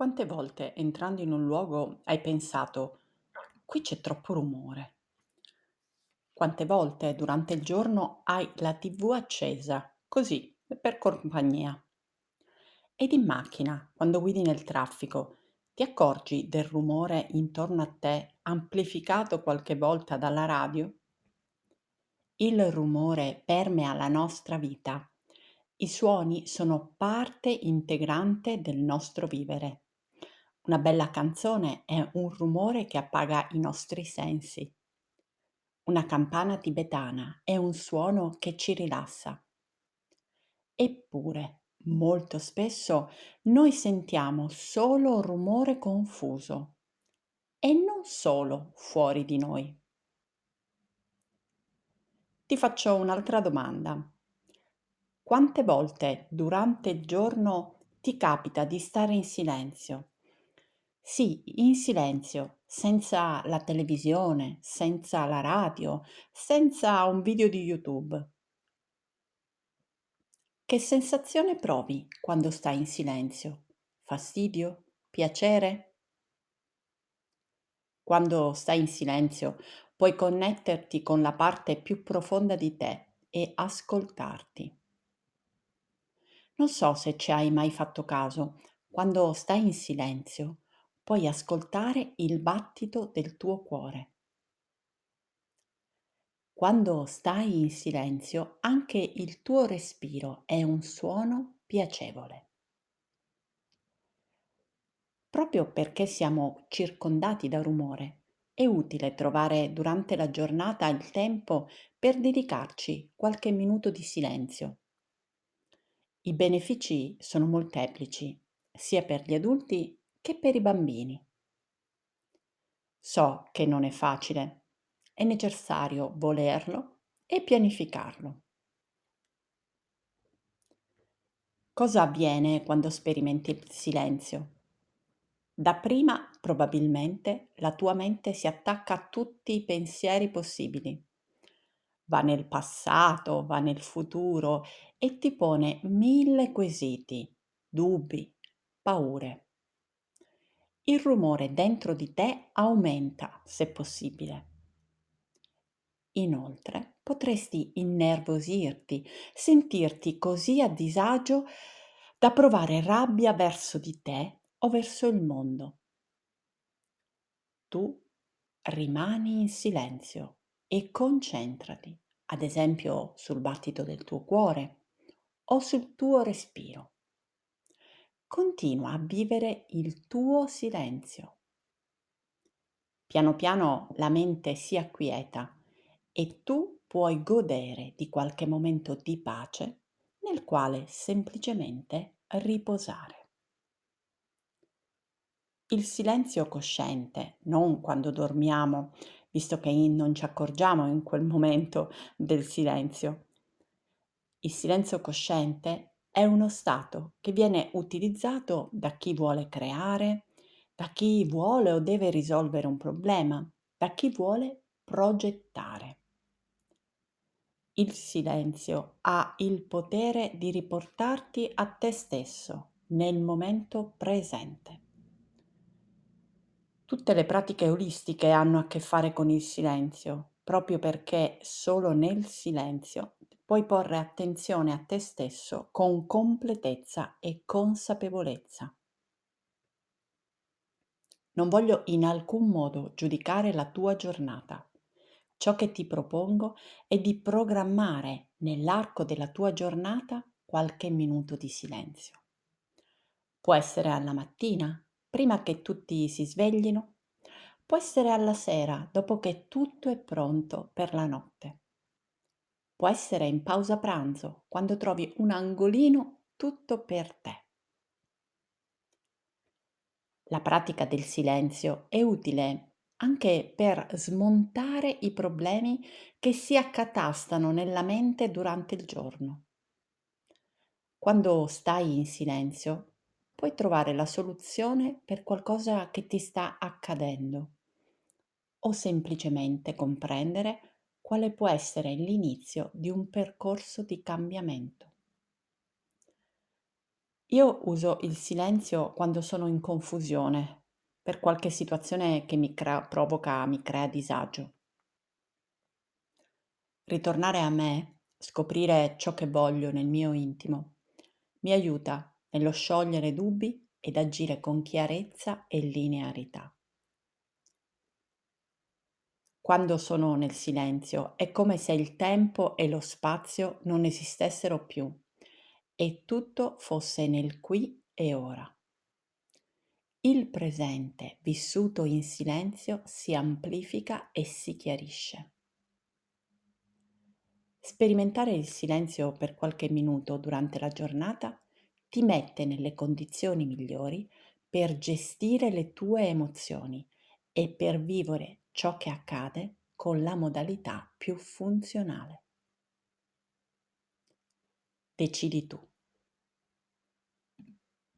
Quante volte entrando in un luogo hai pensato: "Qui c'è troppo rumore"? Quante volte durante il giorno hai la TV accesa, così, per compagnia? Ed in macchina, quando guidi nel traffico, ti accorgi del rumore intorno a te, amplificato qualche volta dalla radio? Il rumore permea la nostra vita. I suoni sono parte integrante del nostro vivere. Una bella canzone è un rumore che appaga i nostri sensi. Una campana tibetana è un suono che ci rilassa. Eppure, molto spesso noi sentiamo solo rumore confuso e non solo fuori di noi. Ti faccio un'altra domanda. Quante volte durante il giorno ti capita di stare in silenzio? Sì, in silenzio, senza la televisione, senza la radio, senza un video di YouTube. Che sensazione provi quando stai in silenzio? Fastidio? Piacere? Quando stai in silenzio puoi connetterti con la parte più profonda di te e ascoltarti. Non so se ci hai mai fatto caso, quando stai in silenzio puoi ascoltare il battito del tuo cuore. Quando stai in silenzio anche il tuo respiro è un suono piacevole. Proprio perché siamo circondati da rumore, è utile trovare durante la giornata il tempo per dedicarci qualche minuto di silenzio. I benefici sono molteplici, sia per gli adulti che per i bambini. So che non è facile, è necessario volerlo e pianificarlo. Cosa avviene quando sperimenti il silenzio? Dapprima probabilmente la tua mente si attacca a tutti i pensieri possibili. Va nel passato, va nel futuro e ti pone mille quesiti, dubbi, paure. Il rumore dentro di te aumenta, se possibile. Inoltre potresti innervosirti, sentirti così a disagio da provare rabbia verso di te o verso il mondo. Tu rimani in silenzio e concentrati, ad esempio sul battito del tuo cuore o sul tuo respiro. Continua a vivere il tuo silenzio. Piano piano la mente si acquieta e tu puoi godere di qualche momento di pace nel quale semplicemente riposare. Il silenzio cosciente, non quando dormiamo, visto che non ci accorgiamo in quel momento del silenzio. Il silenzio cosciente è uno stato che viene utilizzato da chi vuole creare, da chi vuole o deve risolvere un problema, da chi vuole progettare. Il silenzio ha il potere di riportarti a te stesso nel momento presente. Tutte le pratiche olistiche hanno a che fare con il silenzio, proprio perché solo nel silenzio puoi porre attenzione a te stesso con completezza e consapevolezza. Non voglio in alcun modo giudicare la tua giornata. Ciò che ti propongo è di programmare nell'arco della tua giornata qualche minuto di silenzio. Può essere alla mattina, prima che tutti si sveglino, può essere alla sera, dopo che tutto è pronto per la notte. Può essere in pausa pranzo, quando trovi un angolino tutto per te. La pratica del silenzio è utile anche per smontare i problemi che si accatastano nella mente durante il giorno. Quando stai in silenzio, puoi trovare la soluzione per qualcosa che ti sta accadendo o semplicemente comprendere quale può essere l'inizio di un percorso di cambiamento. Io uso il silenzio quando sono in confusione, per qualche situazione che mi crea provoca mi crea disagio. Ritornare a me, scoprire ciò che voglio nel mio intimo, mi aiuta nello sciogliere dubbi ed agire con chiarezza e linearità. Quando sono nel silenzio è come se il tempo e lo spazio non esistessero più e tutto fosse nel qui e ora. Il presente vissuto in silenzio si amplifica e si chiarisce. Sperimentare il silenzio per qualche minuto durante la giornata ti mette nelle condizioni migliori per gestire le tue emozioni e per vivere ciò che accade con la modalità più funzionale. Decidi tu.